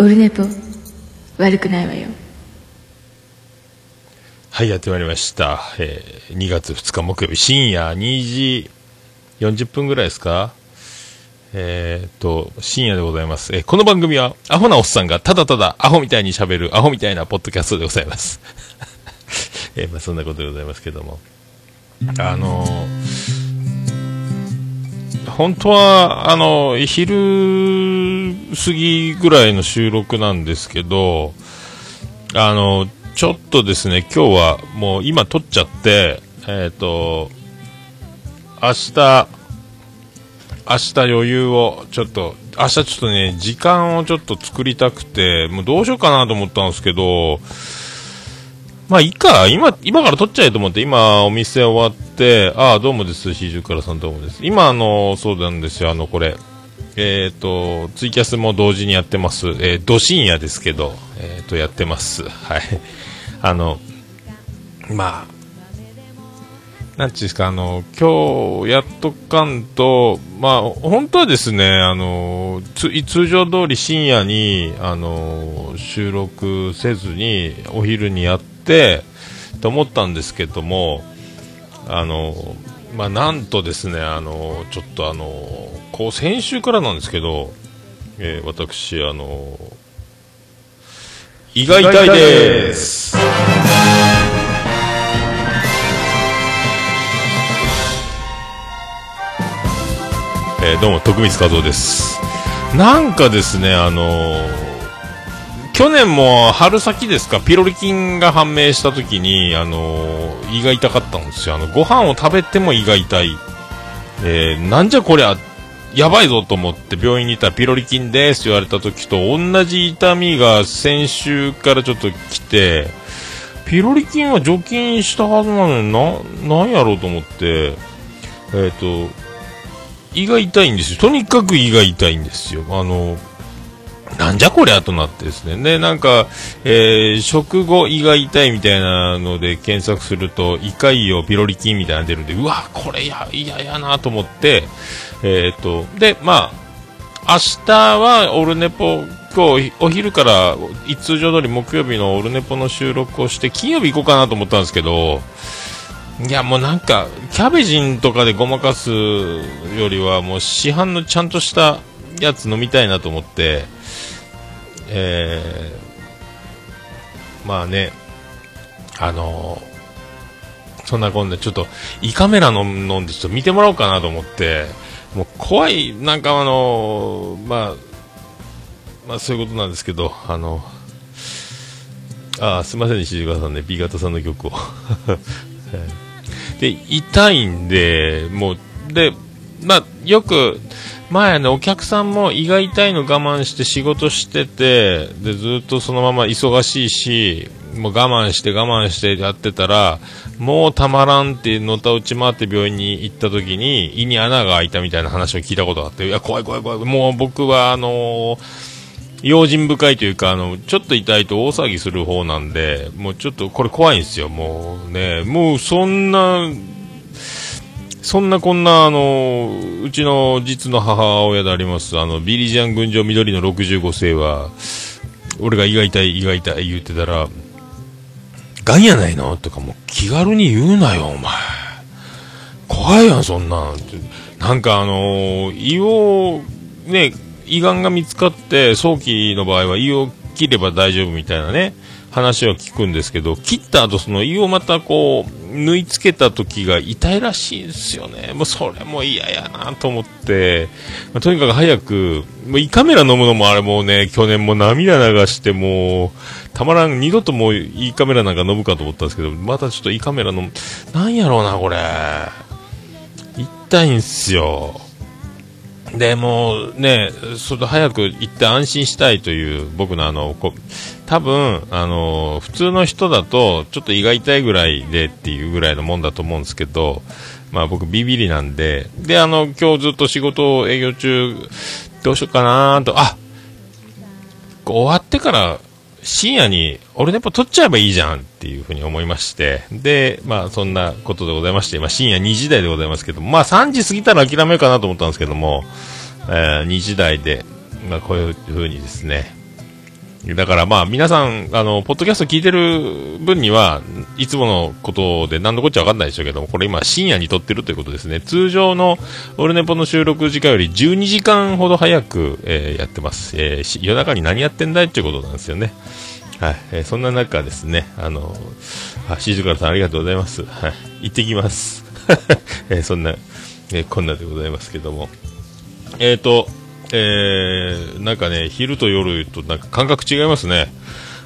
オルネポ悪くないわよはい、やってまいりました。えー2月2日木曜日、深夜2時40分ぐらいですかえーっと、深夜でございます。えーこの番組は、アホなおっさんがただただアホみたいに喋る、アホみたいなポッドキャストでございます。えーまあ、そんなことでございますけども。あのー本当は、あの、昼過ぎぐらいの収録なんですけど、あの、ちょっとですね、今日はもう今撮っちゃって、えっ、と、明日、明日余裕を、ちょっと、明日ちょっとね、時間をちょっと作りたくて、もうどうしようかなと思ったんですけど、まあいいか、今、今から撮っちゃえと思って、今お店終わって、ああ、どうもです、四十からさんどうもです。今あの、そうなんですよ、あの、これ、えっ、と、ツイキャスも同時にやってます。えー、ど深夜ですけど、えっ、と、やってます。はい。あの、まあ、なんちゅうんですか、あの、今日やっとかんと、まあ、本当はですね、あの、つ通常通り深夜に、あの、収録せずに、お昼にやって、と思ったんですけども、あの、まあ、なんとですね、あの、ちょっとあの、こう、先週からなんですけど、えー私、あの、胃が痛いです。えーどうも、徳光和夫です。なんかですね、あのー去年も春先ですか、ピロリ菌が判明した時に、あのー胃が痛かったんですよ。あの、ご飯を食べても胃が痛い。えーなんじゃこりゃ、やばいぞと思って病院にいたらピロリ菌ですって言われた時と同じ痛みが先週からちょっと来て、ピロリ菌は除菌したはずなのにな、なんやろうと思って、えっ、と、胃が痛いんですよ。とにかく胃が痛いんですよ。あの、なんじゃこりゃとなってですね。で、なんか、えー食後胃が痛いみたいなので検索すると、胃潰瘍ピロリ菌みたいなの出るんで、うわ、これや、嫌やなと思って、えっ、と、で、まあ、明日はオルネポ、今日お昼から通常通り木曜日のオルネポの収録をして、金曜日行こうかなと思ったんですけど、いやもうなんか、キャベジンとかでごまかすよりは、もう市販のちゃんとしたやつ飲みたいなと思って、えー、まあね、あのーそんなこんな、ちょっと、胃カメラの飲んでちょっと見てもらおうかなと思って、もう怖い、なんかあのーまあ、まあそういうことなんですけど、あの、ああ、すいませんね、石川さんね、B 型さんの曲を。で、痛いんで、もう、で、まあ、よく、前ね、お客さんも胃が痛いの我慢して仕事してて、で、ずっとそのまま忙しいし、もう我慢して我慢してやってたら、もうたまらんってのたうち回って病院に行った時に胃に穴が開いたみたいな話を聞いたことがあって、いや、怖い怖い怖い。もう僕は、あのー用心深いというか、あの、ちょっと痛いと大騒ぎする方なんで、もうちょっとこれ怖いんですよ、もうね。もうそんな、そんなこんな、あの、うちの実の母親であります、あの、ビリジャン群青緑の65世は、俺が胃が痛い、胃が痛い言ってたら、がんやないの？とかもう気軽に言うなよ、お前。怖いやん、そんなん。なんかあの胃を、ね、胃がんが見つかって、早期の場合は胃を切れば大丈夫みたいなね、話は聞くんですけど、切った後その胃をまたこう、縫い付けた時が痛いらしいんですよね。もうそれも嫌やなと思って、まあとにかく早く、もう胃カメラ飲むのもあれもうね、去年も涙流してもう、たまらん、二度ともう胃カメラなんか飲むかと思ったんですけど、またちょっと胃カメラ飲む、なんやろうな、これ。痛いんすよ。で、もうね、それと早く行って安心したいという僕のあの、こ多分、あの、普通の人だと、ちょっと胃が痛いぐらいでっていうぐらいのもんだと思うんですけど、まあ僕ビビりなんで、で、あの、今日ずっと仕事を営業中、どうしようかなと、あ終わってから深夜に俺ネポ撮っちゃえばいいじゃんっていうふうに思いまして、で、まあそんなことでございまして、まあ深夜2時台でございますけど、まあ3時過ぎたら諦めるかなと思ったんですけども、えー2時台で、まあこういうふうにですね、だからまあ皆さん、あの、ポッドキャスト聞いてる分には、いつものことで何のこっちゃわかんないでしょうけども、これ今深夜に撮ってるということですね。通常のオルネポの収録時間より12時間ほど早く、えー、やってます。えー、夜中に何やってんだいっていうことなんですよね。はい。えー、そんな中ですね、あの、あ、しずからさんありがとうございます。はい。行ってきます。えー、そんな、えー、こんなでございますけども。えっ、ー、と、えー、なんかね、昼と夜となんか感覚違いますね。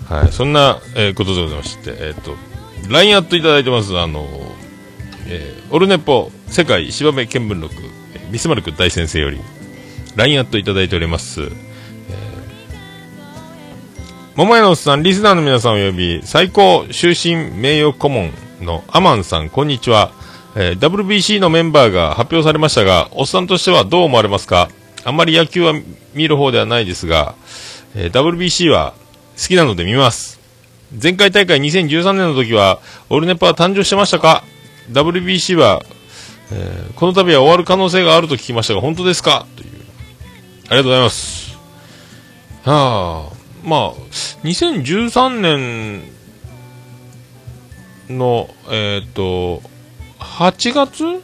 はい、そんな、えー、ことでございまして、えっ、ー、と、LINE アットいただいてます、あの、えー、オルネポ世界芝目見聞録、ビスマルク大先生より、LINE アットいただいております。えー、桃屋のおっさん、リスナーの皆さんおよび、最高終身名誉顧問のアマンさん、こんにちは。えー、WBC のメンバーが発表されましたが、おっさんとしてはどう思われますか？あんまり野球は見る方ではないですが、えー、WBC は好きなので見ます。前回大会2013年の時は、オルネパは誕生してましたか ?WBC は、えー、この度は終わる可能性があると聞きましたが、本当ですか？という。ありがとうございます。はあ、まあ、2013年の、えっ、ー、と、8月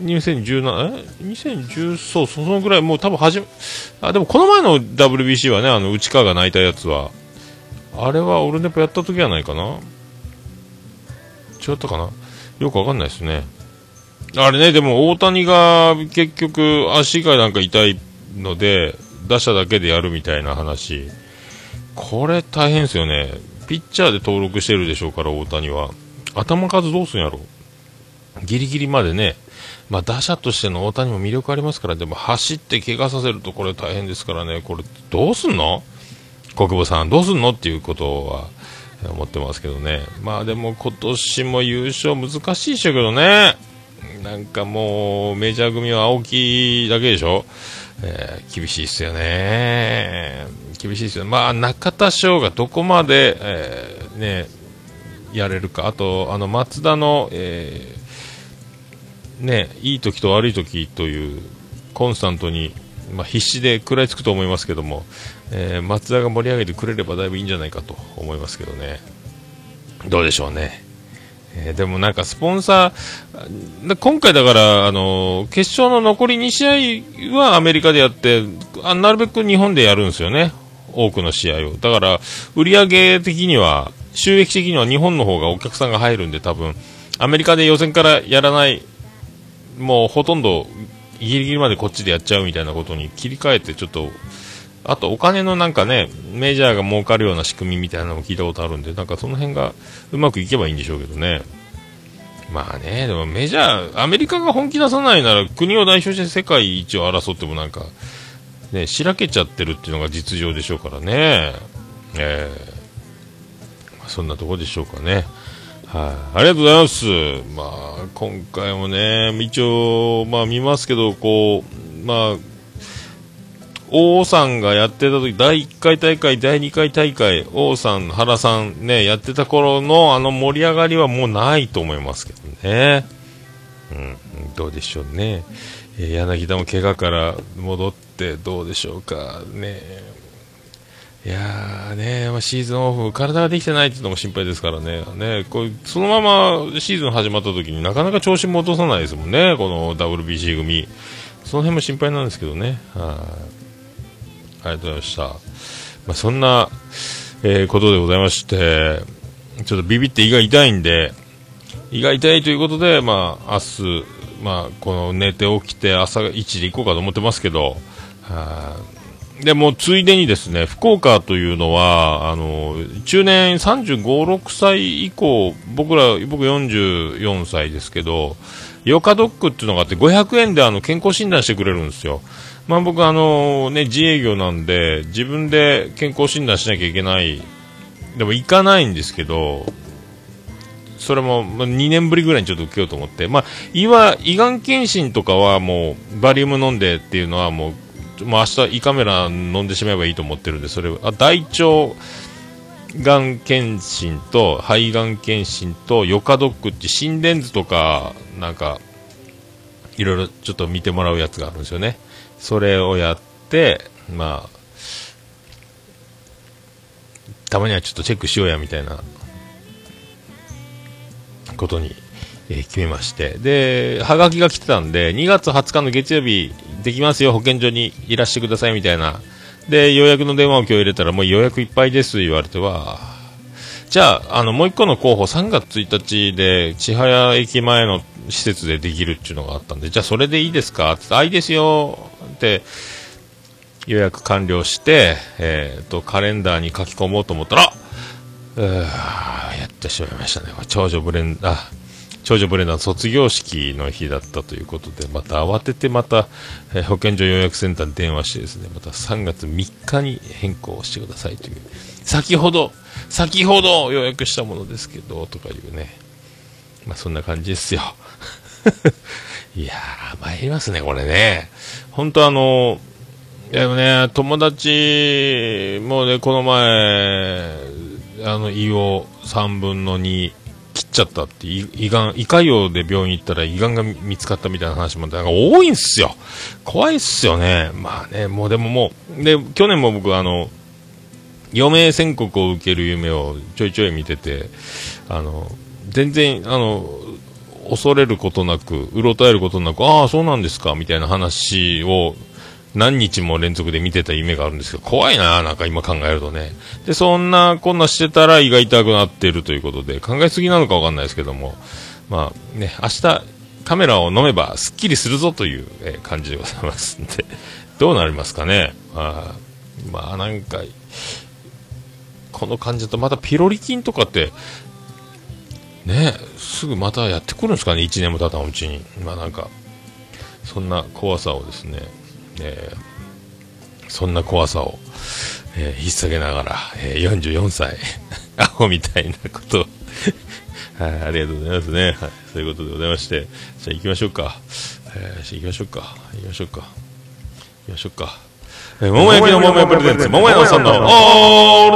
2017、?2010、そう、そのぐらい、もう多分はじめ、あ、でもこの前の WBC はね、あの、内川が泣いたやつは、あれはオルネポやった時じゃないかな？違ったかな？よくわかんないですね。あれね、でも大谷が結局足がなんか痛いので、打者だけでやるみたいな話。これ大変ですよね。ピッチャーで登録してるでしょうから、大谷は。頭数どうすんやろギリギリまでね、まあ、打者としての大谷も魅力ありますから、でも走って怪我させるとこれ大変ですからね、これどうすんの？国保さん、どうすんの？っていうことは思ってますけどね。まあでも今年も優勝難しいでしょうけどね。なんかもうメジャー組は青木だけでしょ？えー、厳しいっすよね。厳しいですよ。まあ中田翔がどこまで、えー、ね、やれるか。あと、あの松田の、えーね、いい時と悪い時というコンスタントに、まあ、必死で食らいつくと思いますけども、えー、松田が盛り上げてくれればだいぶいいんじゃないかと思いますけどね。どうでしょうね。えー、でもなんかスポンサー、今回だから、あの、決勝の残り2試合はアメリカでやってあ、なるべく日本でやるんですよね。多くの試合を。だから、売り上げ的には、収益的には日本の方がお客さんが入るんで多分、アメリカで予選からやらないもうほとんどギリギリまでこっちでやっちゃうみたいなことに切り替えてちょっとあとお金のなんかねメジャーが儲かるような仕組みみたいなのも聞いたことあるんでなんかその辺がうまくいけばいいんでしょうけどね。まあねでもメジャーアメリカが本気出さないなら国を代表して世界一を争ってもなんかねしらけちゃってるっていうのが実情でしょうからね。えー、まあ、そんなとこでしょうかね。はい、ありがとうございます。まあ、今回もね、一応、まあ見ますけど、こう、まあ、王さんがやってた時、第1回大会、第2回大会、王さん、原さんね、やってた頃のあの盛り上がりはもうないと思いますけどね。うん、どうでしょうね。え、柳田も怪我から戻ってどうでしょうかね。いやね、まあ、シーズンオフ、体ができてないっていうのも心配ですからね、ねこうそのままシーズン始まった時になかなか調子も落とさないですもんね、この WBC 組、その辺も心配なんですけどね、はい。ありがとうございました。まあ、そんな、えー、ことでございまして、ちょっとビビって胃が痛いんで、胃が痛いということで、まあ、明日、まあ、この寝て起きて朝1で行こうかと思ってますけど、はでもついでにですね福岡というのはあの中年35、6歳以降僕ら僕44歳ですけどヨカドックっていうのがあって500円であの健康診断してくれるんですよ。まあ、僕あの、ね、自営業なんで自分で健康診断しなきゃいけないでも行かないんですけどそれも、2年ぶりぐらいにちょっと受けようと思って、まあ、胃は胃がん検診とかはもうバリウム飲んでっていうのはもうもう明日胃カメラ飲んでしまえばいいと思ってるんで、それあ大腸がん検診と肺がん検診とヨカドックって心電図とか、なんか、いろいろちょっと見てもらうやつがあるんですよね。それをやって、まあ、たまにはちょっとチェックしようや、みたいな、ことに、え決めまして。で、はがきが来てたんで、2月20日の月曜日、できますよ、保健所にいらしてください、みたいな。で、予約の電話を今日入れたら、もう予約いっぱいです、言われては、じゃあ、あの、もう一個の候補、3月1日で、千早駅前の施設でできるっていうのがあったんで、じゃあそれでいいですか？って言ってあ、いいですよって、予約完了して、えっ、と、カレンダーに書き込もうと思ったら、うーやってしまいましたね。長女ブレンダー、長女ブレンダーの卒業式の日だったということで、また慌ててまた、えー保健所予約センターに電話してですね、また3月3日に変更してくださいという、先ほど、先ほど予約したものですけど、とかいうね、まあそんな感じですよ。いやー、参りますね、これね。本当あの、いやでもね、友達もね、この前、あの、胃を3分の2切っちゃったって、胃がん、胃潰瘍で病院行ったら胃がんが見つかったみたいな話もなんか多いんすよ。怖いっすよね。まあね、もうでももう、で、去年も僕あの、余命宣告を受ける夢をちょいちょい見てて、あの、全然、あの、恐れることなく、うろたえることなく、ああ、そうなんですか、みたいな話を、何日も連続で見てた夢があるんですけど、怖いな、なんか今考えるとね。で、そんなこんなしてたら胃が痛くなってるということで、考えすぎなのかわかんないですけども、まあね、明日、カメラを飲めばすっきりするぞという、え感じでございますんで、どうなりますかね。あまあなんか、この感じだとまたピロリ菌とかって、ね、すぐまたやってくるんですかね、1年も経たんうちに。まあなんか、そんな怖さをですね、えーそんな怖さを、えー引っ提げながら、えー44歳、アホみたいなことを はい、ありがとうございますね。はい、そういうことでございまして、じゃあ行きましょうか。えー、行きましょうか。行きましょうか。行きましょうか。えー、桃焼きの桃屋プレゼンツ、桃屋のさんの、オ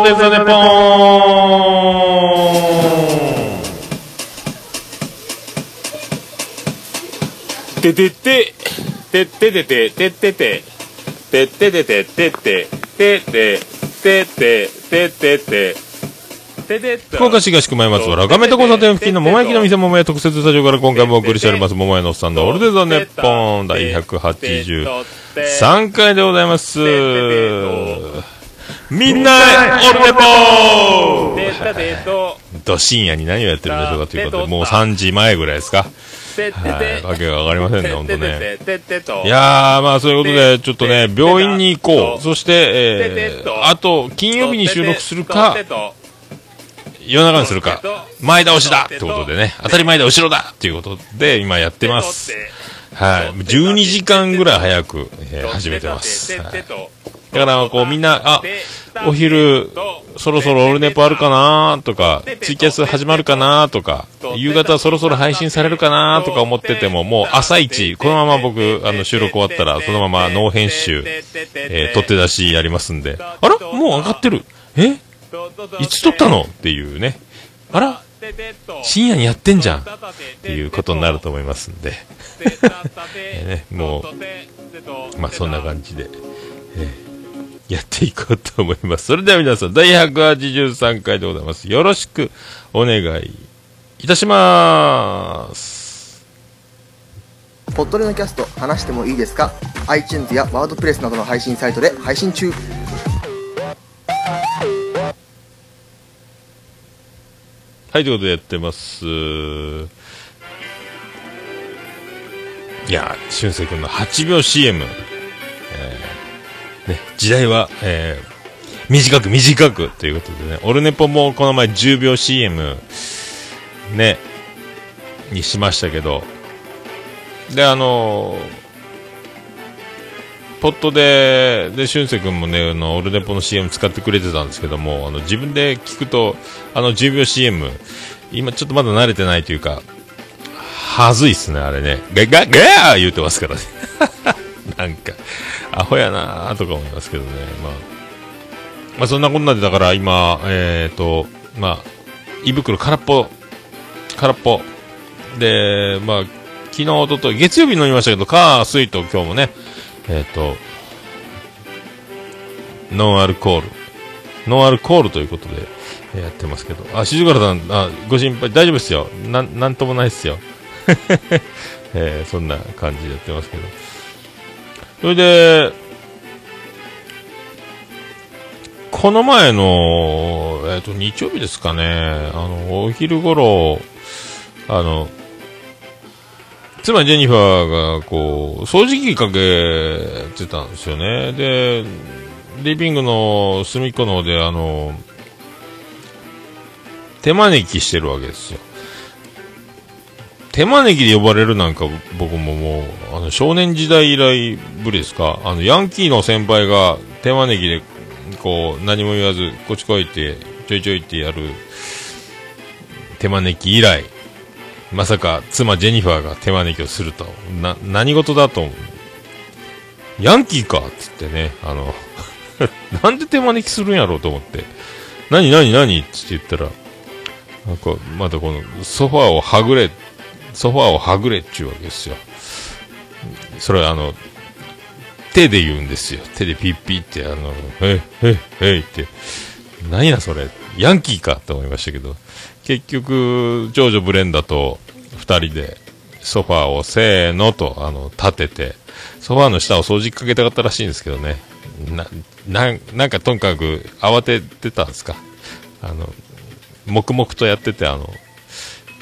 ールデザネポーンててて、てててて、てて。て、てててて、てて、てて、てて、て。てて、てて。福岡市東区前松原画面と交差点付近の桃焼きの店桃屋特設スタジオから今回もお送りしております桃屋のおっさんのオールデザネポン第183回でございます。みんなオールネポン。ど深夜に何をやってるんでしょうかということでもう3時前ぐらいですかはい。わけがわかりませんね本当ね。いやー、まあそういうことで、ちょっとね、病院に行こう。そして、えー、あと、金曜日に収録するか、夜中にするか、前倒しだ。ってことでね、当たり前だ、後ろだ。っていうことで、今やってます。はい。12時間ぐらい早く、えー始めてます。はいだから、こう、みんな、あ、お昼、そろそろオールネポあるかなとか、ツイキャス始まるかなとか、夕方そろそろ配信されるかなとか思ってても、もう朝一、このまま僕、あの、収録終わったら、そのままノー編集、えー取って出しやりますんで、あらもう上がってる。え？いつ撮ったの？っていうね。あら？深夜にやってんじゃん。っていうことになると思いますんで、ね、もう、まあそんな感じで、えーやっていこうと思います。それでは皆さん、第183回でございます。よろしくお願いいたします。ポッドレのキャスト話してもいいですか？iTunes やワードプレスなどの配信サイトで配信中はい、ということでやってます。いや、俊介君の8秒 CM。えーね、時代は、えー短く短くということでね、オルネポもこの前10秒 CM、ね、にしましたけど、で、あのポットで、で、俊介君もね、あの、オルネポの CM 使ってくれてたんですけども、あの、自分で聞くと、あの、10秒 CM、今ちょっとまだ慣れてないというか、はずいっすね、あれね。ガガガー言うてますからね。なんか、アホやなーとか思いますけどね。まあ、まあそんなこんなでだから今、えっ、と、まあ、胃袋空っぽ、空っぽ。で、まあ、昨日、おととい、月曜日飲みましたけど、火、水と今日もね、えっ、と、ノンアルコール。ノンアルコールということで、やってますけど。あ、静原さん、あ、ご心配、大丈夫ですよ。なん、なんともないですよ。えーそんな感じでやってますけど。それで、この前の、えっ、と、日曜日ですかね、あの、お昼頃、あの、妻ジェニファーが、こう、掃除機かけてたんですよね。で、リビングの隅っこの方で、あの、手招きしてるわけですよ。手招きで呼ばれるなんか僕ももう、あの、少年時代以来ぶりですか。あの、ヤンキーの先輩が手招きで、こう、何も言わず、こっち来いって、ちょいちょいってやる手招き以来、まさか妻ジェニファーが手招きをすると、な、何事だと思う？ヤンキーかっつってね、あの、なんで手招きするんやろうと思って、何何何？っつって言ったら、なんか、またこの、ソファーをはぐれ、ソファーをはぐれっちゅうわけですよ。それはあの、手で言うんですよ。手でピッピって、あの、えい、えい、えいって、何やそれ、ヤンキーかと思いましたけど、結局、長女ブレンダと二人で、ソファーをせーのと、あの、立てて、ソファーの下を掃除かけたかったらしいんですけどね。な、な、なんかとにかく慌ててたんですか。あの、黙々とやってて、あの、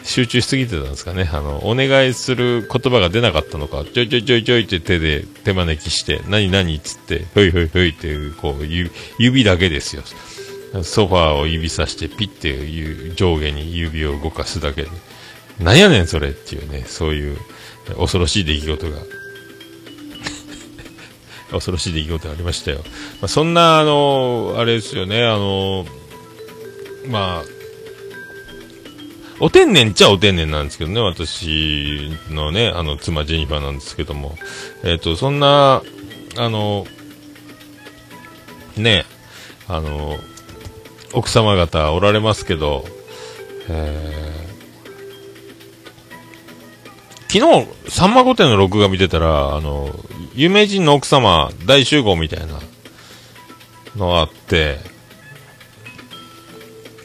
集中しすぎてたんですかね。あの、お願いする言葉が出なかったのか、ちょいちょいちょいちょいって手で手招きして、何何っつって、ふいふいふいっていう、こう、指だけですよ。ソファーを指さしてピッていう上下に指を動かすだけで。なんやねんそれっていうね、そういう恐ろしい出来事が。恐ろしい出来事がありましたよ。まあ、そんな、あの、あれですよね、あの、まあ、お天然っちゃお天然なんですけどね、私のね、あの、妻ジェニファーなんですけども、えっ、と、そんな、あの、ね、あの、奥様方おられますけど、えー昨日、さんま御殿の録画見てたら、あの、有名人の奥様大集合みたいなのあって、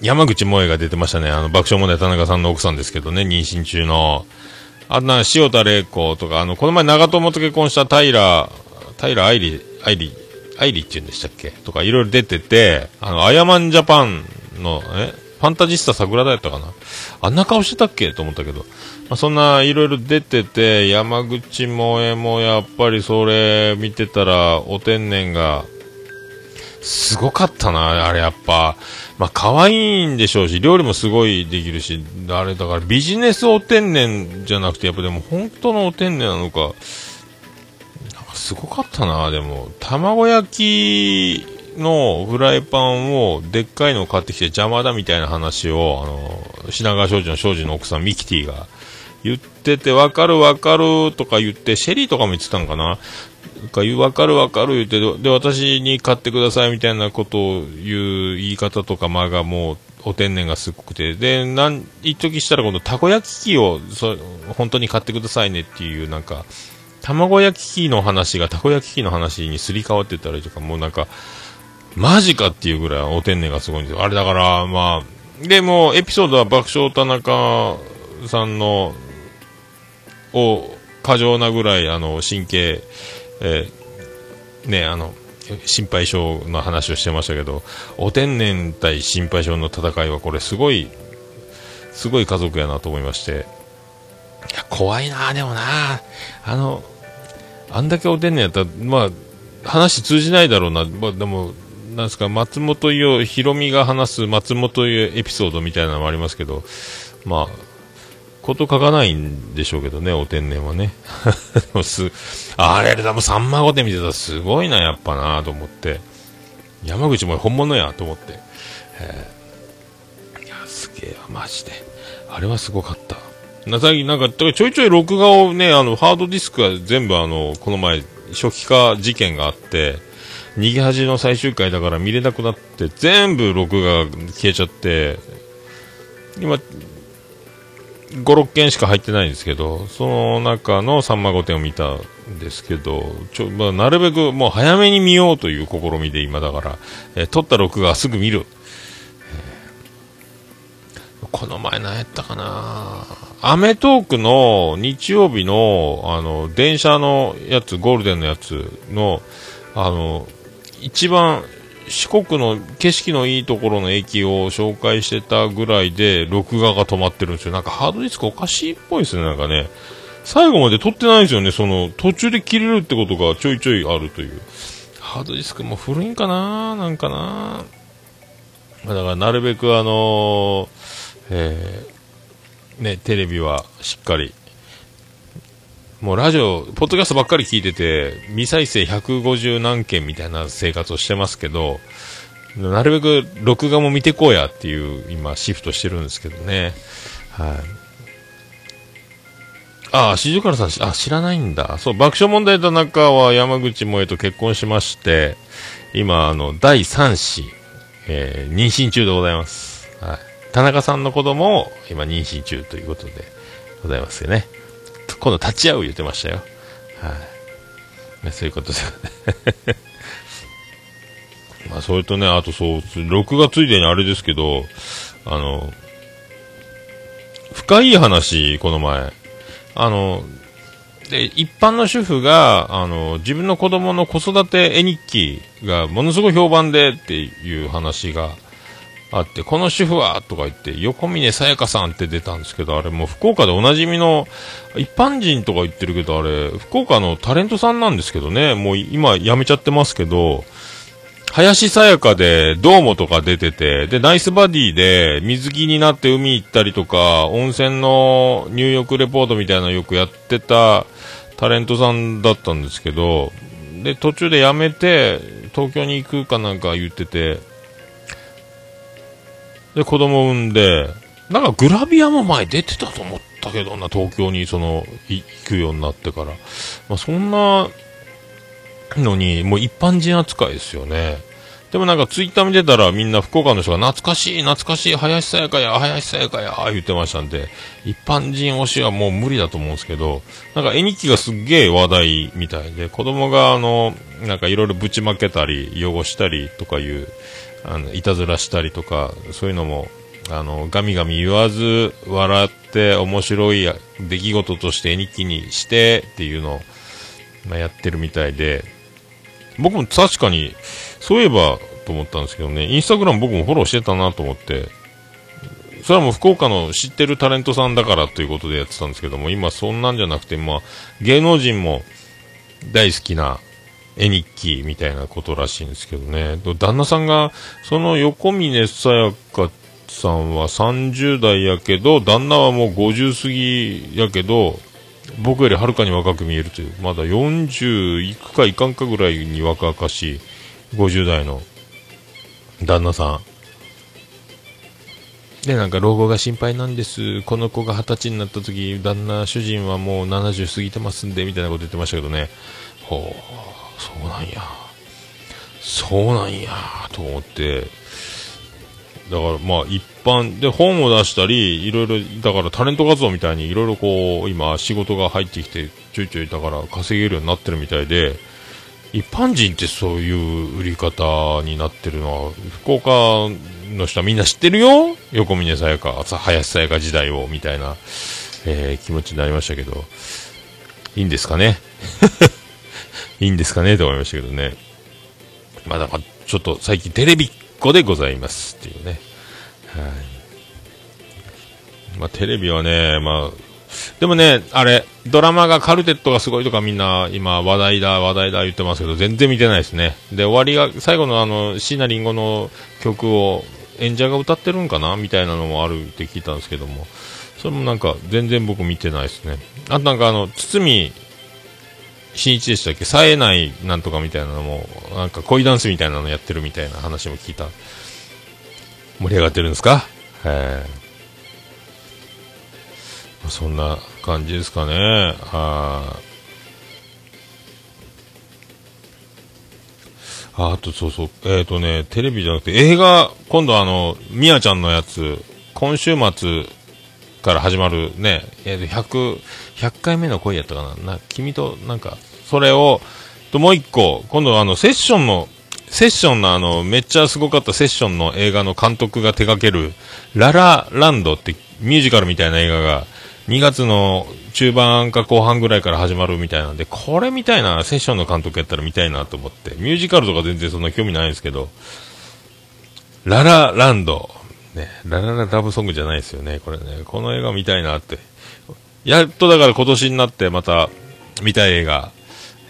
山口萌えが出てましたね。あの、爆笑問題田中さんの奥さんですけどね、妊娠中の。あんな、塩田玲子とか、あの、この前長友と結婚した平、平愛理、愛理、愛理って言うんでしたっけ？とか、いろいろ出てて、あの、アヤマンジャパンの、え？ファンタジスタ桜田やったかな？あんな顔してたっけ？と思ったけど。まあ、そんな、いろいろ出てて、山口萌えもやっぱりそれ見てたら、お天然が、すごかったな、あれやっぱ。まあ、可愛いんでしょうし、料理もすごいできるし、あれだからビジネスお天然じゃなくて、やっぱでも本当のお天然なのか、なんかすごかったな、でも。卵焼きのフライパンをでっかいのを買ってきて邪魔だみたいな話を、あの、品川庄司の庄司の奥さんミキティが言ってて、わかるわかるとか言って、シェリーとかも言ってたんかなか言うわかるわかる言ってで、私に買ってくださいみたいなことを言う言い方とか間がもう、お天然がすっごくて、で、なん、一時したら今度たこ焼き器を、そ本当に買ってくださいねっていう、なんか、卵焼き器の話がたこ焼き器の話にすり替わってたりとか、もうなんか、マジかっていうぐらいお天然がすごいんですよ。あれだから、まあ、でも、エピソードは爆笑田中さんの、を、過剰なぐらい、あの、神経、えーね、あの、心配性の話をしてましたけど、お天然対心配性の戦いはこれすごい、すごい家族やなと思いまして、いや、怖いなでもな。あの、あんだけお天然やったら、まあ、話通じないだろうな、まあ、でも、なんですか、松本伊代、ひろみが話す松本伊代エピソードみたいなのもありますけど、まあ、こと書かないんでしょうけどね、お天然はね。す、あれ、でもさんま御殿見てたらすごいな、やっぱなと思って。山口も本物やと思って。えーいや、すげえわ、マジで。あれはすごかった。なさなんか、だからちょいちょい録画をね、あの、ハードディスクが全部あの、この前、初期化事件があって、逃げ恥の最終回だから見れなくなって、全部録画が消えちゃって、今、5、6件しか入ってないんですけど、その中のさんま御殿を見たんですけど、ちょ、まあ、なるべくもう早めに見ようという試みで今だから、えー撮った録画すぐ見る。えーこの前何やったかなアメトークの日曜日の、あの、電車のやつ、ゴールデンのやつの、あの、一番四国の景色のいいところの駅を紹介してたぐらいで、録画が止まってるんですよ。なんかハードディスクおかしいっぽいですね、なんかね。最後まで撮ってないんですよね。その、途中で切れるってことがちょいちょいあるという。ハードディスクも古いんかななんかなまだからなるべくあのーえーね、テレビはしっかりもうラジオ、ポッドキャストばっかり聞いてて、未再生150何件みたいな生活をしてますけど、なるべく録画も見てこうやっていう、今、シフトしてるんですけどね。はい。ああ、四十からさん、あ、知らないんだ。そう、爆笑問題田中は山口萌えと結婚しまして、今、あの、第3子、えー妊娠中でございます。はい。田中さんの子供を今妊娠中ということでございますよね。今度立ち会う言ってましたよ。はい。ねそういうことです。まあ、それとね、あとそう、6月ついでにあれですけど、あの、深い話、この前。あの、で、一般の主婦が、あの、自分の子供の子育て絵日記がものすごい評判でっていう話があって、この主婦はとか言って、横峰さやかさんって出たんですけど、あれもう福岡でおなじみの、一般人とか言ってるけど、あれ、福岡のタレントさんなんですけどね、もう今辞めちゃってますけど、林さやかで、ドーモとか出てて、で、ナイスバディで、水着になって海行ったりとか、温泉の入浴レポートみたいなのよくやってたタレントさんだったんですけど、で、途中で辞めて、東京に行くかなんか言ってて、で、子供産んで、なんかグラビアも前出てたと思ったけどな、東京にその、行くようになってから。まあ、そんなのに、もう一般人扱いですよね。でもなんかツイッター見てたらみんな福岡の人が懐かしい、懐かしい、林さやかや、林さやかや、言ってましたんで、一般人推しはもう無理だと思うんですけど、なんか絵日記がすっげえ話題みたいで、子供があの、なんかいろいろぶちまけたり、汚したりとかいう、あの、いたずらしたりとか、そういうのも、あの、ガミガミ言わず、笑って面白い出来事として絵日記にしてっていうのを、まあ、やってるみたいで、僕も確かに、そういえばと思ったんですけどね、インスタグラム僕もフォローしてたなと思って、それはもう福岡の知ってるタレントさんだからということでやってたんですけども、今そんなんじゃなくて、まあ、芸能人も大好きな絵日記みたいなことらしいんですけどね。旦那さんが、その横峰さやかさんは30代やけど、旦那はもう50過ぎやけど、僕よりはるかに若く見えるという、まだ40いくかいかんかぐらいに若々しい50代の旦那さん。で、なんか老後が心配なんです。この子が二十歳になった時、旦那、主人はもう70過ぎてますんで、みたいなこと言ってましたけどね。ほう、そうなんや。そうなんや、と思って。だからまあ一般で本を出したり、いろいろ、だからタレント活動みたいにいろいろこう、今仕事が入ってきて、ちょいちょいだから稼げるようになってるみたいで、一般人ってそういう売り方になってるのは、福岡の人はみんな知ってるよ横峰さやか、林さやか時代を、みたいな、えー気持ちになりましたけど、いいんですかね？いいんですかねと思いましたけどね。まだから、ちょっと最近テレビっ子でございますっていうね。はい。まあテレビはね、まあ、でもね、あれ、ドラマがカルテットがすごいとかみんな今話題だ、話題だ言ってますけど、全然見てないですね。で、終わりが、最後のあの、椎名林檎の曲を演者が歌ってるんかな？みたいなのもあるって聞いたんですけども、それもなんか全然僕見てないですね。あとなんかあの、堤新一でしたっけ？冴えないなんとかみたいなのも、なんか恋ダンスみたいなのやってるみたいな話も聞いた。盛り上がってるんですか？えそんな感じですかね。はいああと、そうそう。えっ、とね、テレビじゃなくて、映画、今度あの、みやちゃんのやつ、今週末から始まるね、100、百回目の恋やったかな？な、君と、なんか、それを、ともう一個、今度あの、セッションの、セッションのあの、めっちゃすごかったセッションの映画の監督が手掛ける、ララランドってミュージカルみたいな映画が、2月の中盤か後半ぐらいから始まるみたいなんで、これみたいなセッションの監督やったら見たいなと思って、ミュージカルとか全然そんな興味ないんですけど、ララランド、ね、ララララブソングじゃないですよね、これね、この映画見たいなって。やっとだから今年になってまた見たい映画、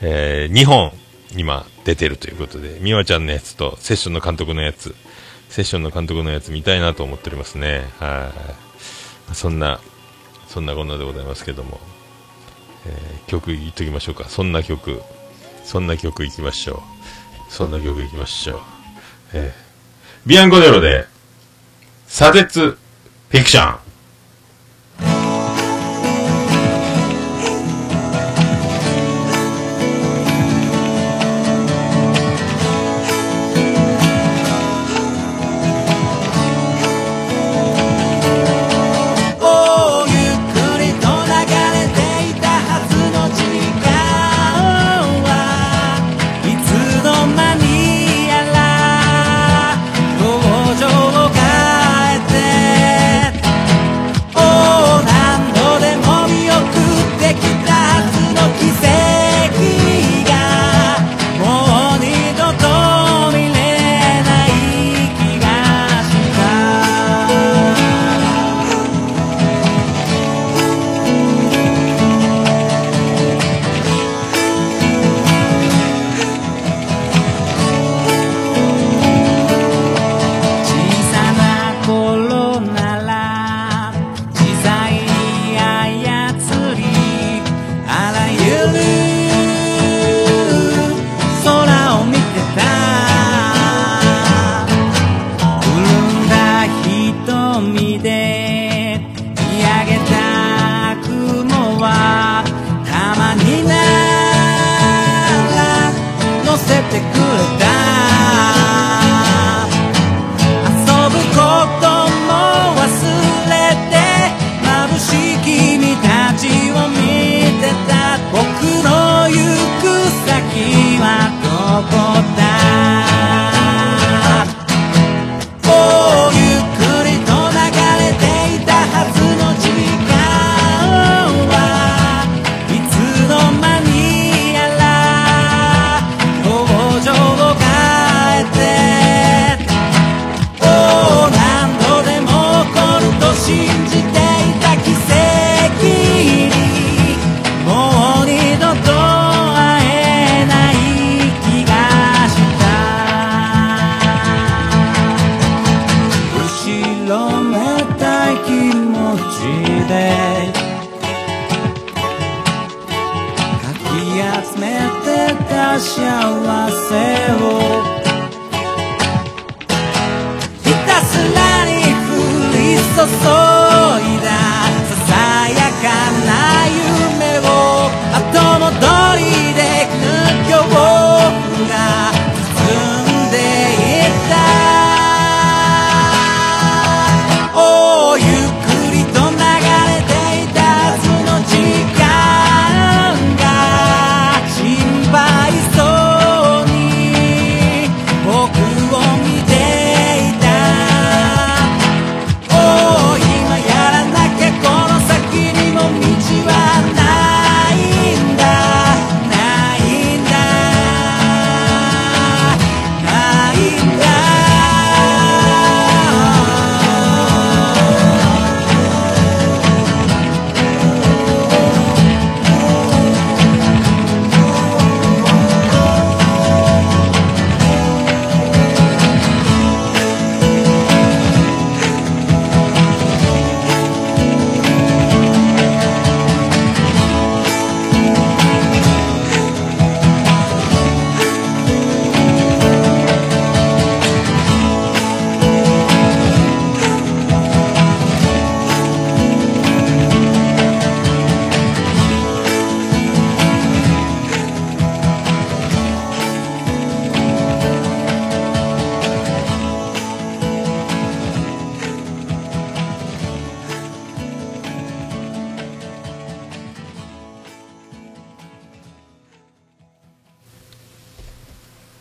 えー、2本今出てるということで、美和ちゃんのやつとセッションの監督のやつ、セッションの監督のやつ見たいなと思っておりますね。はい。そんな、そんなこんなでございますけども、えー曲いっときましょうか。そんな曲、そんな曲いきましょう。そんな曲いきましょう。えー、ビアンコネロで、左折フィクション。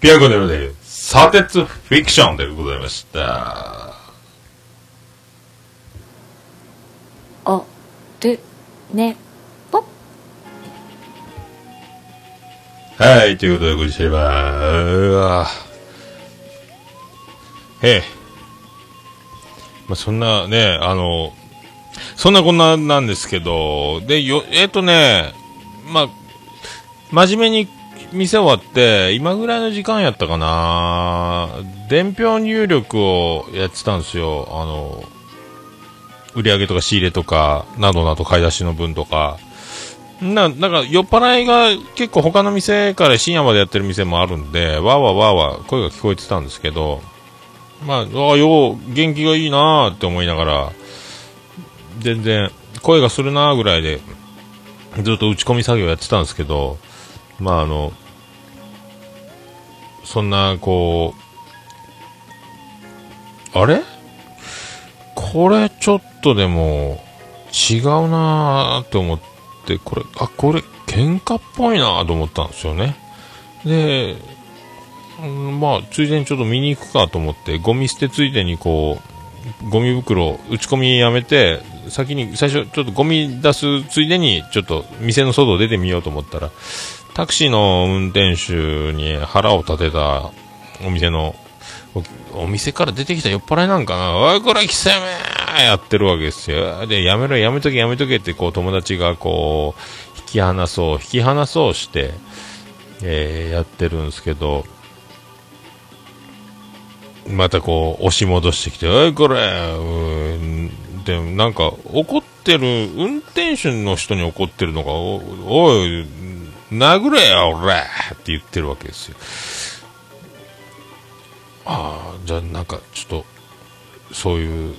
ピアゴネロで、砂鉄フィクションでございました。おるねぽはい、ということでございます。うわええ。まあ、そんなね、あの、そんなこんななんですけど、で、よ、えっ、とね、まあ、真面目に店終わって、今ぐらいの時間やったかな伝票入力をやってたんですよ。あの、売り上げとか仕入れとか、などなど買い出しの分とか。な、なんか酔っ払いが結構他の店から深夜までやってる店もあるんで、わーわーわーわー声が聞こえてたんですけど、まあ、あ、よう、元気がいいなーって思いながら、全然、声がするなーぐらいで、ずっと打ち込み作業やってたんですけど、まああの、そんな、こう、あれ？これちょっとでも違うなーって思って、これ、あ、これ喧嘩っぽいなーと思ったんですよね。で、うんまあ、ついでにちょっと見に行くかと思って、ゴミ捨てついでにこう、ゴミ袋、打ち込みやめて、先に、最初、ちょっとゴミ出すついでに、ちょっと店の外出てみようと思ったら、タクシーの運転手に腹を立てたお店の、おお店から出てきた酔っ払いなんかな、おい、こら、きせめやってるわけですよ。で、やめろ、やめとけ、やめとけって、こう、友達がこう、引き離そう、引き離そうして、えーやってるんですけど、またこう、押し戻してきて、おい、これ、うんで、なんか、怒ってる、運転手の人に怒ってるのが、おおい、殴れよ、俺って言ってるわけですよ。ああ、じゃあなんか、ちょっと、そういう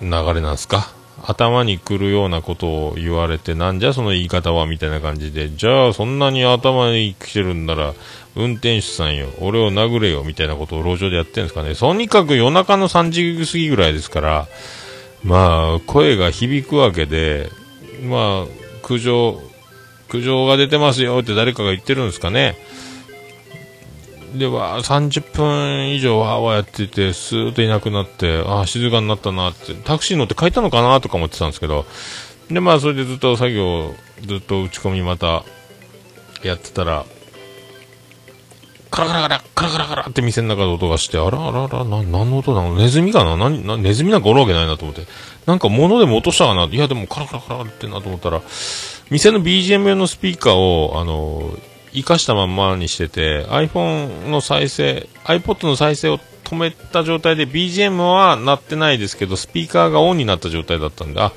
流れなんすか？頭にくるようなことを言われて、なんじゃその言い方はみたいな感じで、じゃあそんなに頭に来てるんなら、運転手さんよ、俺を殴れよみたいなことを路上でやってるんですかね。とにかく夜中の3時過ぎぐらいですから、まあ、声が響くわけで、まあ、苦情、苦情が出てますよって誰かが言ってるんですかね。では、30分以上わーわーやってて、スーッといなくなって、ああ、静かになったなって、タクシー乗って帰ったのかなとか思ってたんですけど、で、まあ、それでずっと作業、ずっと打ち込みまた、やってたら、カラカラカラ、カラカラカラって店の中で音がして、あらあらあら、な、何の音なのネズミかな？何、な、ネズミなんかおるわけないなと思って。なんか物でも落としたかな？いや、でもカラカラカラってなと思ったら、店の BGM 用のスピーカーを、あの、活かしたまんまにしてて、iPhone の再生、iPod の再生を止めた状態で BGM は鳴ってないですけど、スピーカーがオンになった状態だったんで、あ、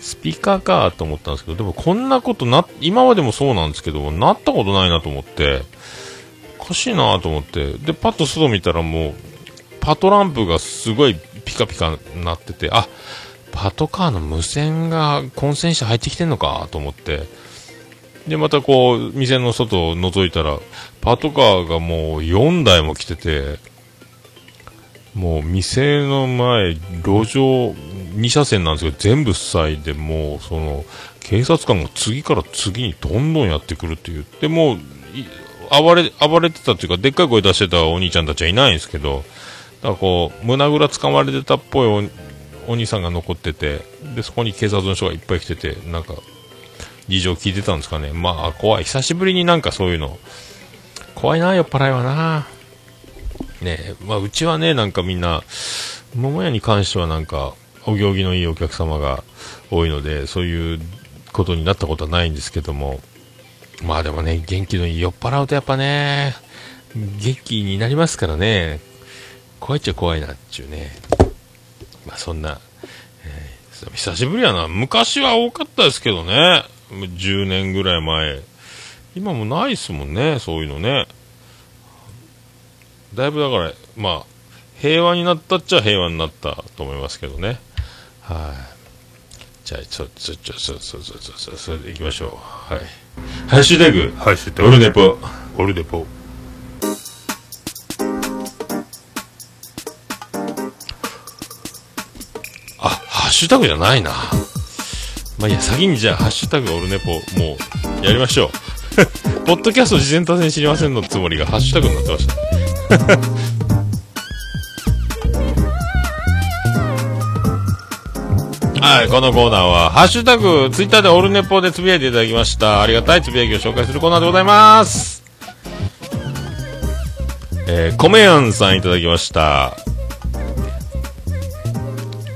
スピーカーかと思ったんですけど、でもこんなことな、今までもそうなんですけど、なったことないなと思って、おかしいなと思って、で、パッと外見たらもう、パトランプがすごいピカピカなってて、あ、パトカーの無線が混線して入ってきてんのかと思って、で、またこう、店の外を覗いたら、パトカーがもう4台も来てて、もう店の前、路上2車線なんですけど、全部塞いで、もうその、警察官が次から次にどんどんやってくるっていう。で、もう、暴れ、暴れてたっていうか、でっかい声出してたお兄ちゃんたちはいないんですけど、だからこう、胸ぐら掴まれてたっぽいお兄さんが残ってて、で、そこに警察の人がいっぱい来てて、なんか、事情聞いてたんですかね。まあ、怖い。久しぶりになんかそういうの。怖いな、酔っ払いはな。ね、まあ、うちはね、なんかみんな、桃屋に関してはなんか、お行儀のいいお客様が多いので、そういうことになったことはないんですけども。まあでもね、元気のいい酔っ払うとやっぱね、元気になりますからね。怖いっちゃ怖いなっちゅうね。まあ、そんな、えー、久しぶりやな。昔は多かったですけどね。10年ぐらい前。今もないっすもんね、そういうのね。だいぶだから、まあ、平和になったっちゃ平和になったと思いますけどね。はい。じゃあ、ちょ、ちょ、ちょ、ちょ、ちょ、ちょ、ちょ、それでいきましょう。はい。ハッ、ハッシュタグ、オルネポ、オルネポ。シュタグじゃないな。まあいや、先にじゃあ、ハッシュタグオルネポ、もう、やりましょう。ポッドキャスト事前多戦知りませんのつもりが、ハッシュタグになってました。はい、このコーナーは、ハッシュタグ、ツイッターでオルネポでつぶやいていただきました。ありがたいつぶやきを紹介するコーナーでございます。えー、米やんさんいただきました。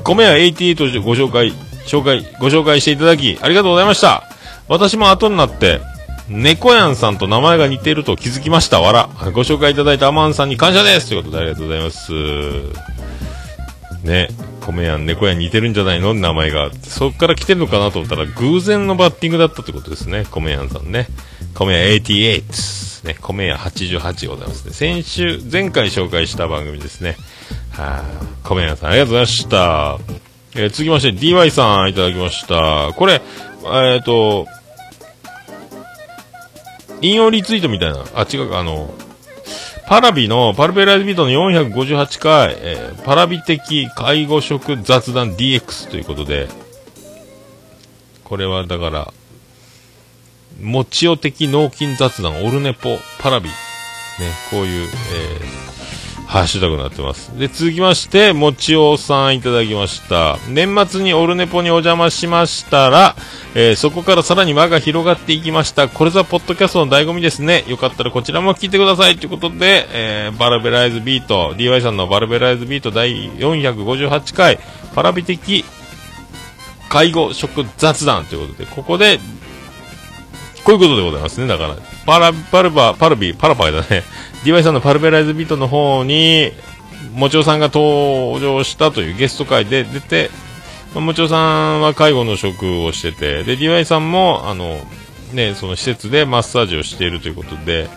米や88をご紹介、紹介、ご紹介していただき、ありがとうございました。私も後になって、猫やんさんと名前が似ていると気づきました。わら。ご紹介いただいたアマンさんに感謝ですということでありがとうございます。ね、米やん、猫やん似てるんじゃないの？名前が。そっから来てるのかなと思ったら、偶然のバッティングだったってことですね。米やんさんね。米や88。ね、米や88でございますね。先週、前回紹介した番組ですね。はあ、米やんさん、ありがとうございました。えー続きまして、DY さんいただきました。これ、えっ、と、引用リツイートみたいな。あ、違うか、あの、パラビの、パルベライズビートの458回、えーパラビ的介護職雑談 DX ということで、これはだから、もちお的脳筋雑談オルネポパラビ、ね、こういう、えーハッシュタグになってます。で、続きまして、もちおさんいただきました。年末にオルネポにお邪魔しましたら、えーそこからさらに輪が広がっていきました。これぞポッドキャストの醍醐味ですね。よかったらこちらも聞いてください。ということで、えーバルベライズビート、DY さんのバルベライズビート第458回、パラビ的介護職雑談ということで、ここで、こういうことでございますね。だから、パラ、パルバ、パルビ、パラパイだね。DY さんのパルベライズビートの方に、もちおさんが登場したというゲスト会で出て、もちおさんは介護の職をしてて、で、DY さんも、あの、ね、その施設でマッサージをしているということで、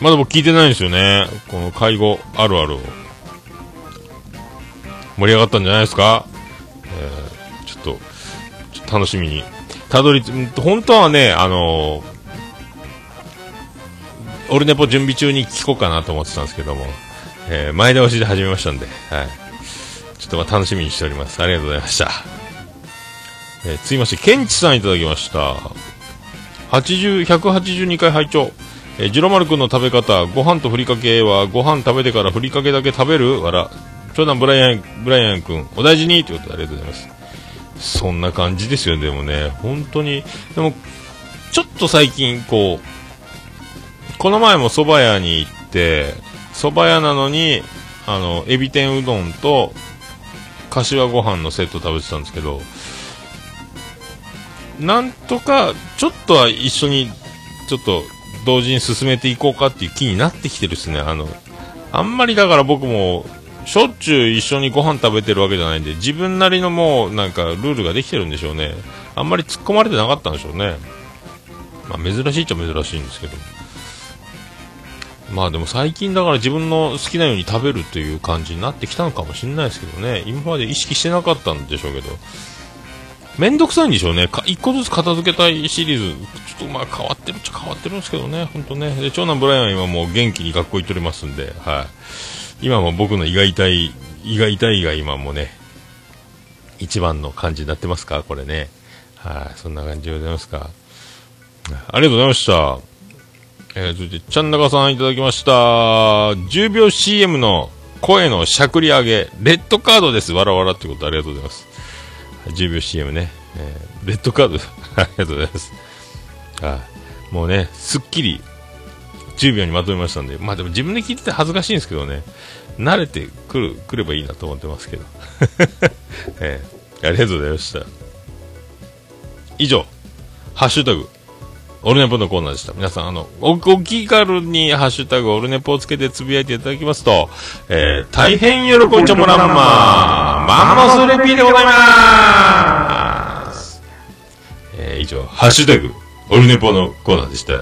まだ僕聞いてないんですよね。この介護あるあるを。盛り上がったんじゃないですか？えーちょっと、っと楽しみに。たどり、本当はね、あのーオルネポ準備中に聞こうかなと思ってたんですけども、えー前倒しで始めましたんで、はい。ちょっとまあ楽しみにしております。ありがとうございました。えー、続きまして、ケンチさんいただきました。80、182回拝聴えー、ジロマル君の食べ方、ご飯とふりかけは、ご飯食べてからふりかけだけ食べるわら。長男ブライアン、ブライアン君、お大事にということでありがとうございます。そんな感じですよね、でもね。本当に。でも、ちょっと最近、こう、この前も蕎麦屋に行って、蕎麦屋なのに、あの、エビ天うどんと、柏ご飯のセット食べてたんですけど、なんとか、ちょっとは一緒に、ちょっと、同時に進めていこうかっていう気になってきてるですね。あの、あんまりだから僕も、しょっちゅう一緒にご飯食べてるわけじゃないんで、自分なりのもう、なんか、ルールができてるんでしょうね。あんまり突っ込まれてなかったんでしょうね。まあ、珍しいっちゃ珍しいんですけど。まあでも最近だから自分の好きなように食べるという感じになってきたのかもしれないですけどね。今まで意識してなかったんでしょうけど。めんどくさいんでしょうね。か一個ずつ片付けたいシリーズ。ちょっとまあ変わってるっちゃ変わってるんですけどね。ほんとね。で、長男ブライアンは今もう元気に学校行っておりますんで、はい。今も僕の胃が痛い、胃が痛いが今もね、一番の感じになってますか？これね。はい。そんな感じでございますか？ありがとうございました。えー、続いて、ちゃんなかさんいただきました。10秒 CM の声のしゃくり上げ、レッドカードです。わらわらってことありがとうございます。10秒 CM ね。えーレッドカード、ありがとうございます。はい。もうね、すっきり10秒にまとめましたんで、まあでも自分で聞いてて恥ずかしいんですけどね、慣れてくる、くればいいなと思ってますけど。えーありがとうございました。以上、ハッシュタグ、オルネポのコーナーでした。皆さん、あの、お、お気軽にハッシュタグオルネポをつけてつぶやいていただきますと、えー、大変喜んちゃもらんま、マンモスレピーでございます。えー、以上、ハッシュタグ、オルネポのコーナーでした。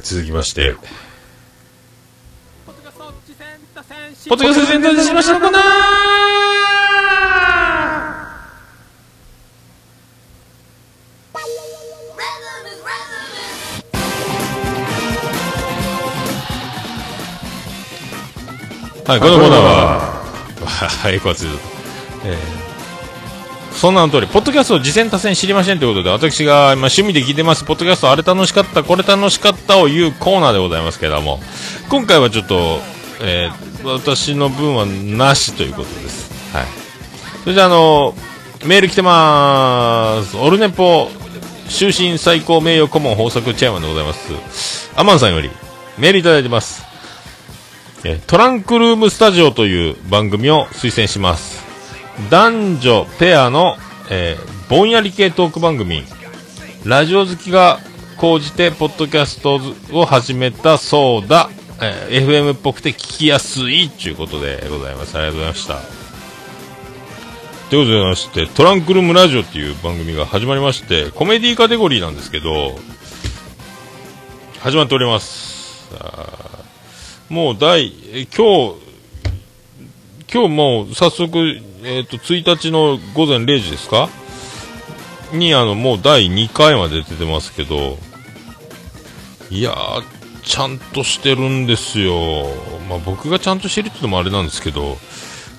続きまして。ポキャスト全体でしましはい、このコーナーは、はい、こちら、えー、そんなの通り、ポッドキャストを次戦多戦知りませんということで、私が今趣味で聞いてます、ポッドキャストあれ楽しかった、これ楽しかったを言うコーナーでございますけれども、今回はちょっと、えー私の分はなしということです。はい。それじゃあ、あの、メール来てまーす。オルネポ、終身最高名誉顧問豊作チェアマンでございます。アマンさんより、メールいただいてます。えトランクルームスタジオという番組を推薦します。男女ペアの、えーぼんやり系トーク番組、ラジオ好きが高じて、ポッドキャストを始めたそうだ、えー FM っぽくて聞きやすいということでございます。ありがとうございました。ということでございまして、トランクルームラジオっていう番組が始まりまして、コメディカテゴリーなんですけど、始まっております。もう第、今日、今日もう早速、えっ、と、1日の午前0時ですか？に、あの、もう第2回まで出てますけど、いやー、ちゃんとしてるんですよ。まあ僕がちゃんとしてるってのもあれなんですけど、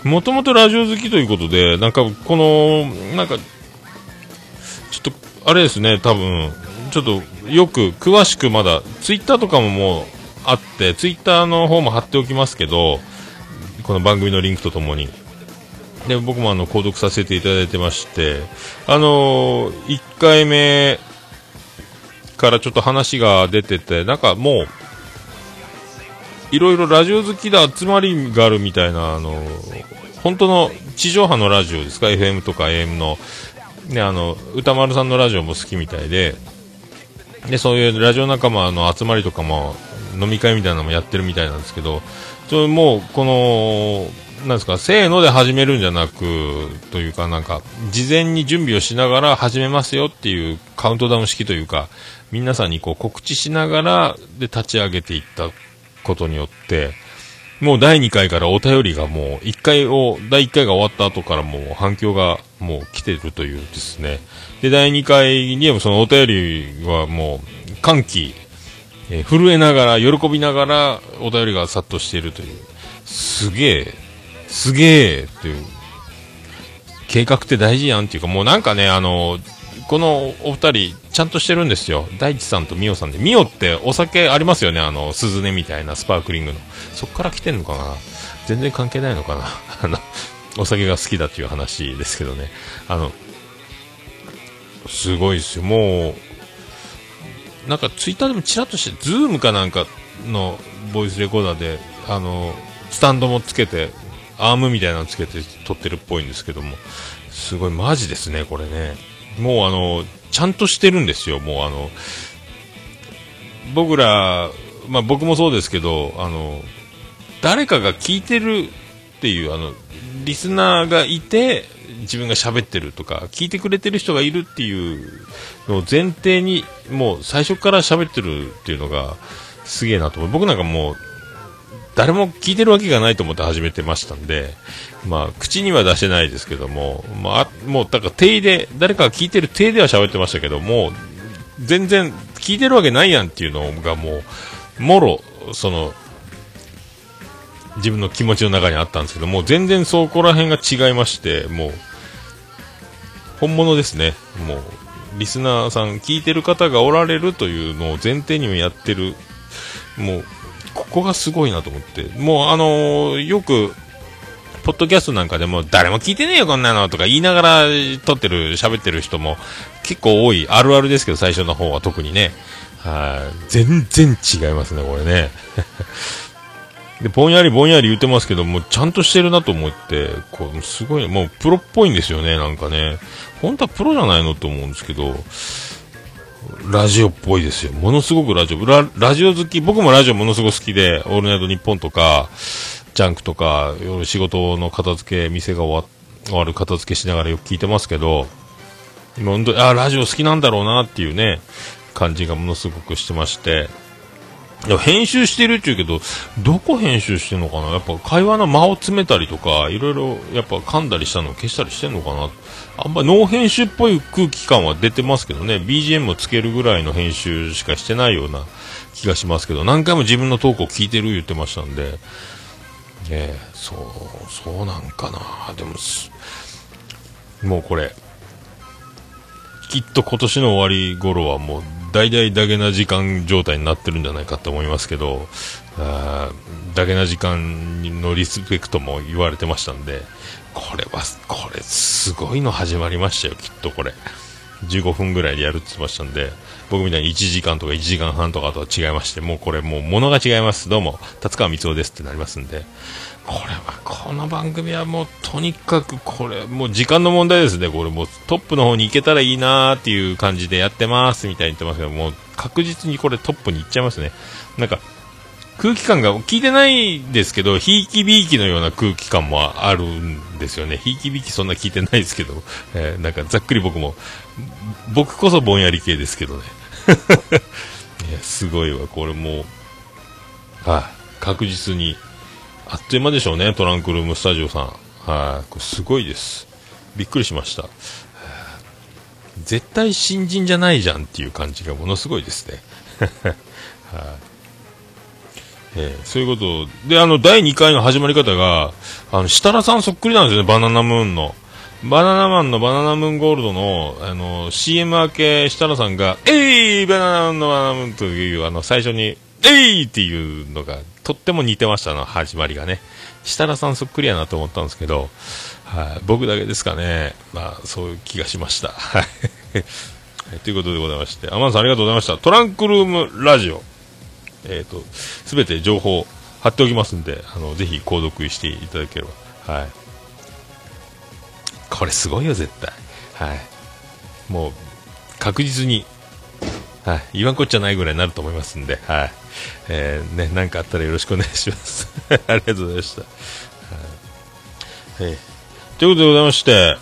もともとラジオ好きということで、なんか、この、なんか、ちょっと、あれですね、多分、ちょっと、よく、詳しくまだ、ツイッターとかももう、あって、ツイッターの方も貼っておきますけど、この番組のリンクとともに。で、僕もあの、購読させていただいてまして、あのー、1回目からちょっと話が出てて、なんかもう、いろいろラジオ好きで集まりがあるみたいな、あのー本当の地上波のラジオですか、FM とか AM の、ね、あの、歌丸さんのラジオも好きみたいで、で、そういうラジオ仲間の集まりとかも、飲み会みたいなのもやってるみたいなんですけど、それもう、この、なんですか、せーので始めるんじゃなく、というか、なんか、事前に準備をしながら始めますよっていうカウントダウン式というか、皆さんにこう告知しながら、で、立ち上げていったことによって、もう第2回からお便りがもう1回を、第1回が終わった後からもう反響がもう来てるというですね。で、第2回にはそのお便りはもう歓喜、えー震えながら、喜びながらお便りが殺到しているという。すげえ、すげえっていう。計画って大事やんっていうか、もうなんかね、あの、このお二人、ちゃんとしてるんですよ。大地さんとミオさんで。ミオってお酒ありますよね、あの、鈴音みたいなスパークリングの。そっから来てんのかな？全然関係ないのかな？あの、お酒が好きだっていう話ですけどね。あの、すごいですよ。もう、なんかツイッターでもちらっとして、ズームかなんかのボイスレコーダーで、あの、スタンドもつけて、アームみたいなのつけて撮ってるっぽいんですけども、すごいマジですね、これね。もうあの、ちゃんとしてるんですよ、もうあの、僕ら、まあ僕もそうですけど、あの、誰かが聞いてるっていう、あの、リスナーがいて、自分が喋ってるとか、聞いてくれてる人がいるっていうのを前提に、もう最初から喋ってるっていうのが、すげえなと思う。僕なんかもう、誰も聞いてるわけがないと思って始めてましたんで、まあ、口には出してないですけども、まあ、もう、だから、定位で、誰かが聞いてる定では喋ってましたけども、全然、聞いてるわけないやんっていうのがもう、もろ、その、自分の気持ちの中にあったんですけども、全然そこら辺が違いまして、もう、本物ですね。もう、リスナーさん、聞いてる方がおられるというのを前提にもやってる、もう、ここがすごいなと思って、もうあのよく、ポッドキャストなんかでも誰も聞いてねえよこんなのとか言いながら撮ってる、喋ってる人も結構多い。あるあるですけど最初の方は特にね。はい。全然違いますね、これね。で、ぼんやりぼんやり言ってますけど、もちゃんとしてるなと思って、こう、すごい、もうプロっぽいんですよね、なんかね。本当はプロじゃないのと思うんですけど、ラジオっぽいですよ。ものすごくラジオ。ララジオ好き、僕もラジオものすごく好きで、オールナイトニッポンとか、ジャンクとか、夜仕事の片付け、店が終わ終わる片付けしながらよく聞いてますけど、今本当に、あ、ラジオ好きなんだろうなっていうね、感じがものすごくしてまして、編集してるって言うけど、どこ編集してんのかな？やっぱ会話の間を詰めたりとか、いろいろやっぱ噛んだりしたのを消したりしてんのかな？あんまりノー編集っぽい空気感は出てますけどね、BGM をつけるぐらいの編集しかしてないような気がしますけど、何回も自分のトークを聞いてる言ってましたんで、ええそうそうなんかな。でももうこれきっと今年の終わり頃はもう大々だけな時間状態になってるんじゃないかと思いますけどあだけな時間のリスペクトも言われてましたんでこれはこれすごいの始まりましたよきっとこれ。15分ぐらいでやるって言ってましたんで僕みたいに1時間とか1時間半とかとは違いましてもうこれもう物が違います。どうも達川光雄ですってなりますんで。これはこの番組はもうとにかくこれもう時間の問題ですねこれもうトップの方に行けたらいいなーっていう感じでやってますみたいに言ってますけどもう確実にこれトップに行っちゃいますねなんか空気感が聞いてないですけど、ひいきびいきのような空気感もあるんですよね。ひいきびいきそんな聞いてないですけど、えーなんかざっくり僕も、僕こそぼんやり系ですけどね。すごいわ、これもう、はい、確実に、あっという間でしょうね、トランクルームスタジオさん。はい、これすごいです。びっくりしました。絶対新人じゃないじゃんっていう感じがものすごいですね。はいえーそういうことで、あの、第2回の始まり方が、あの、設楽さんそっくりなんですよね、バナナムーンの。バナナマンのバナナムーンゴールドの、あの、CM 明け、設楽さんが、えいバナナムーンのバナナムーンという、あの、最初に、えいっていうのが、とっても似てました、の、始まりがね。設楽さんそっくりやなと思ったんですけど、はい、僕だけですかね。まあ、そういう気がしました。はい。ということでございまして、アマンさんありがとうございました。トランクルームラジオ。えっ、と、すべて情報貼っておきますんで、あの、ぜひ購読していただければ。はい。これすごいよ、絶対。はい。もう、確実に、はい。言わんこっちゃないぐらいになると思いますんで、はい。えー、ね、なんかあったらよろしくお願いします。ありがとうございました。はい。ということでございまして、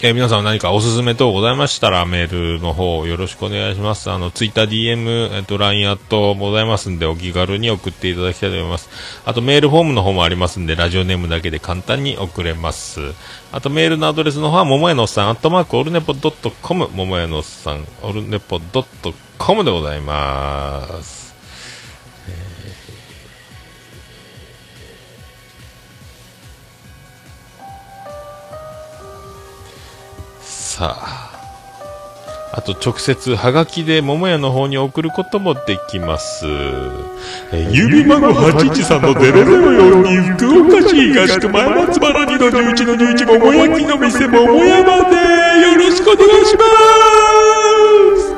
えー皆さん何かおすすめ等ございましたらメールの方よろしくお願いします。あの、ツイッター DM、えっと、LINE アットございますんでお気軽に送っていただきたいと思います。あとメールフォームの方もありますんで、ラジオネームだけで簡単に送れます。あとメールのアドレスの方は、ももやのおっさん、アットマークオルネポドットコム、ももやのおっさん、オルネポドットコムでございます。さあ。あと直接はがきで桃屋の方に送ることもできます。えー郵便番号813の004に福岡市東区前松原2の11の11桃焼きの店桃屋までよろしくお願いします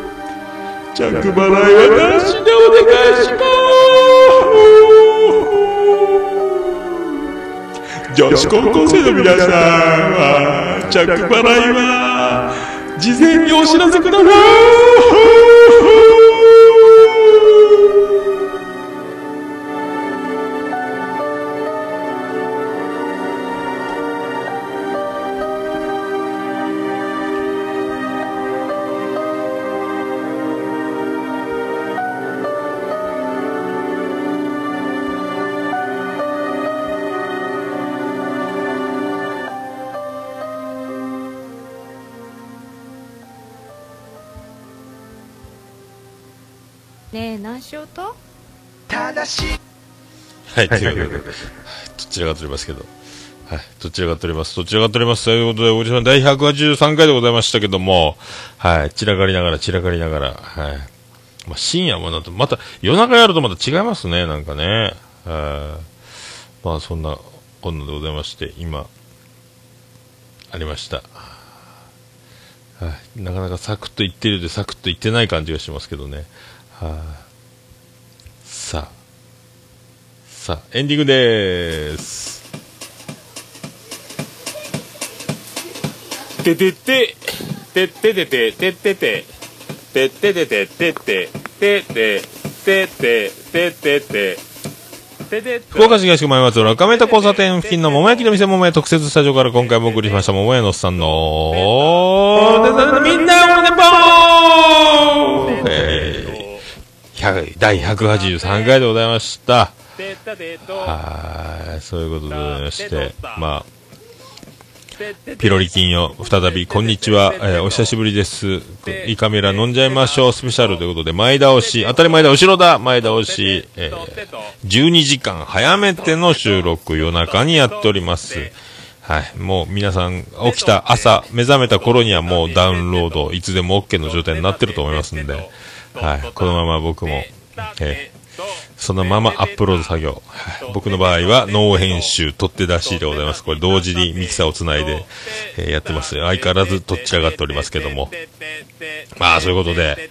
着払いはなしでお願いします女子高校生の皆さんは着払いは事前にお知らせください。しようと？はい、ということで、どちらが取りますけど。はい、どちらが取ります、どちらが取ります？ということで、おじさん第183回でございましたけども、はい、散らかりながら、散らかりながら、はい。まあ、深夜もなんと、また、夜中やるとまた違いますね、なんかね。はい。まあ、そんな、こんなでございまして、今、ありました。はい。なかなかサクッと言ってるようで、サクッと言ってない感じがしますけどね。はい。さあ、さあ、エンディングでーす。ててて、てててて、ててて、てててて、てて、てて、てて、ててて、福岡市東区前松浦亀田交差点付近の桃焼きの店桃屋特設スタジオから今回もお送りしました桃屋のおっさんのみんなおめでとう第183回でございました。はい、そういうことでございまして、まあ、ピロリ菌よ、再び、こんにちは、えーお久しぶりです。イカメラ飲んじゃいましょう、スペシャルということで、前倒し、当たり前だ、後ろだ、前倒し、えー12時間早めての収録、夜中にやっております。はい。もう皆さん、起きた朝、目覚めた頃にはもうダウンロード、いつでも OK の状態になってると思いますんで、はい。このまま僕も、えーそのままアップロード作業。はい僕の場合は、ノー編集、取って出しでございます。これ同時にミキサーをつないで、えーやってます。相変わらずどっちらがっておりますけども。まあ、そういうことで、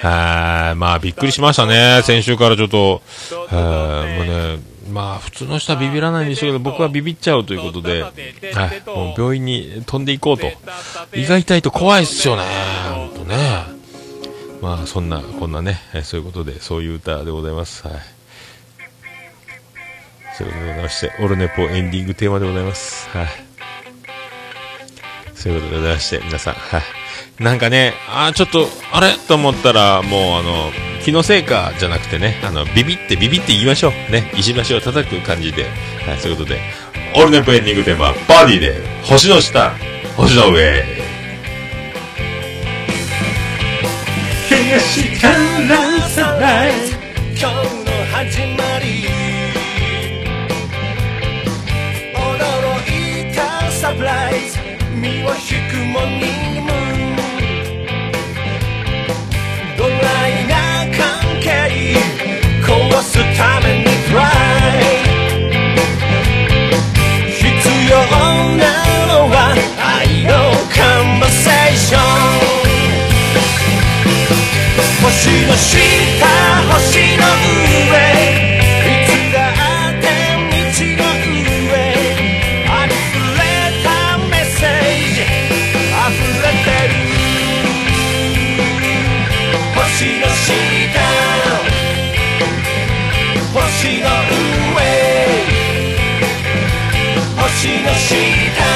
はい。まあ、びっくりしましたね。先週からちょっと、はい。もうね、まあ、普通の人はビビらないんでしょうけど、僕はビビっちゃうということで、はい。もう病院に飛んでいこうと。胃が痛いと怖いっすよね。ほんとね。まあ、そんな、こんなね、えそういうことで、そういう歌でございます。はい。そういうことでございまして、オルネポエンディングテーマでございます。はい。そういうことでございまして、皆さん、はい。なんかね、あーちょっと、あれ？と思ったら、もう、あの、気のせいかじゃなくてね、あの、ビビって、ビビって言いましょう。ね、石橋を叩く感じで、はい、そういうことで、オルネポエンディングテーマ、バディで、星の下、星の上。東からサプライズ今日の始まり。驚いたサプライズ。身を引くモーニングムーンドライな関係。壊すために。星の下星の上。星の下。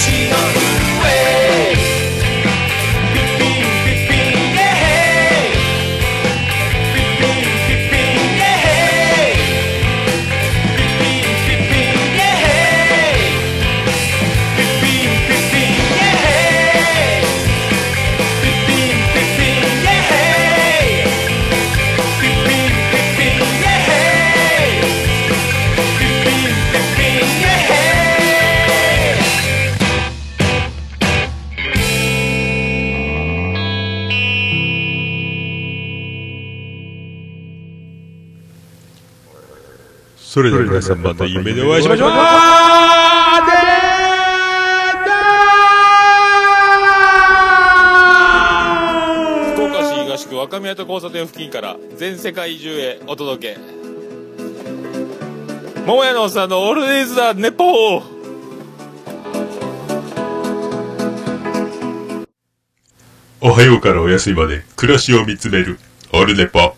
星それでは皆さんまた夢でお会いしましょう福岡市東区若宮と交差点付近から全世界中へお届け桃屋のおっさんのオールディーズ・ザ・ネポーおはようからお休みまで暮らしを見つめるオールネポ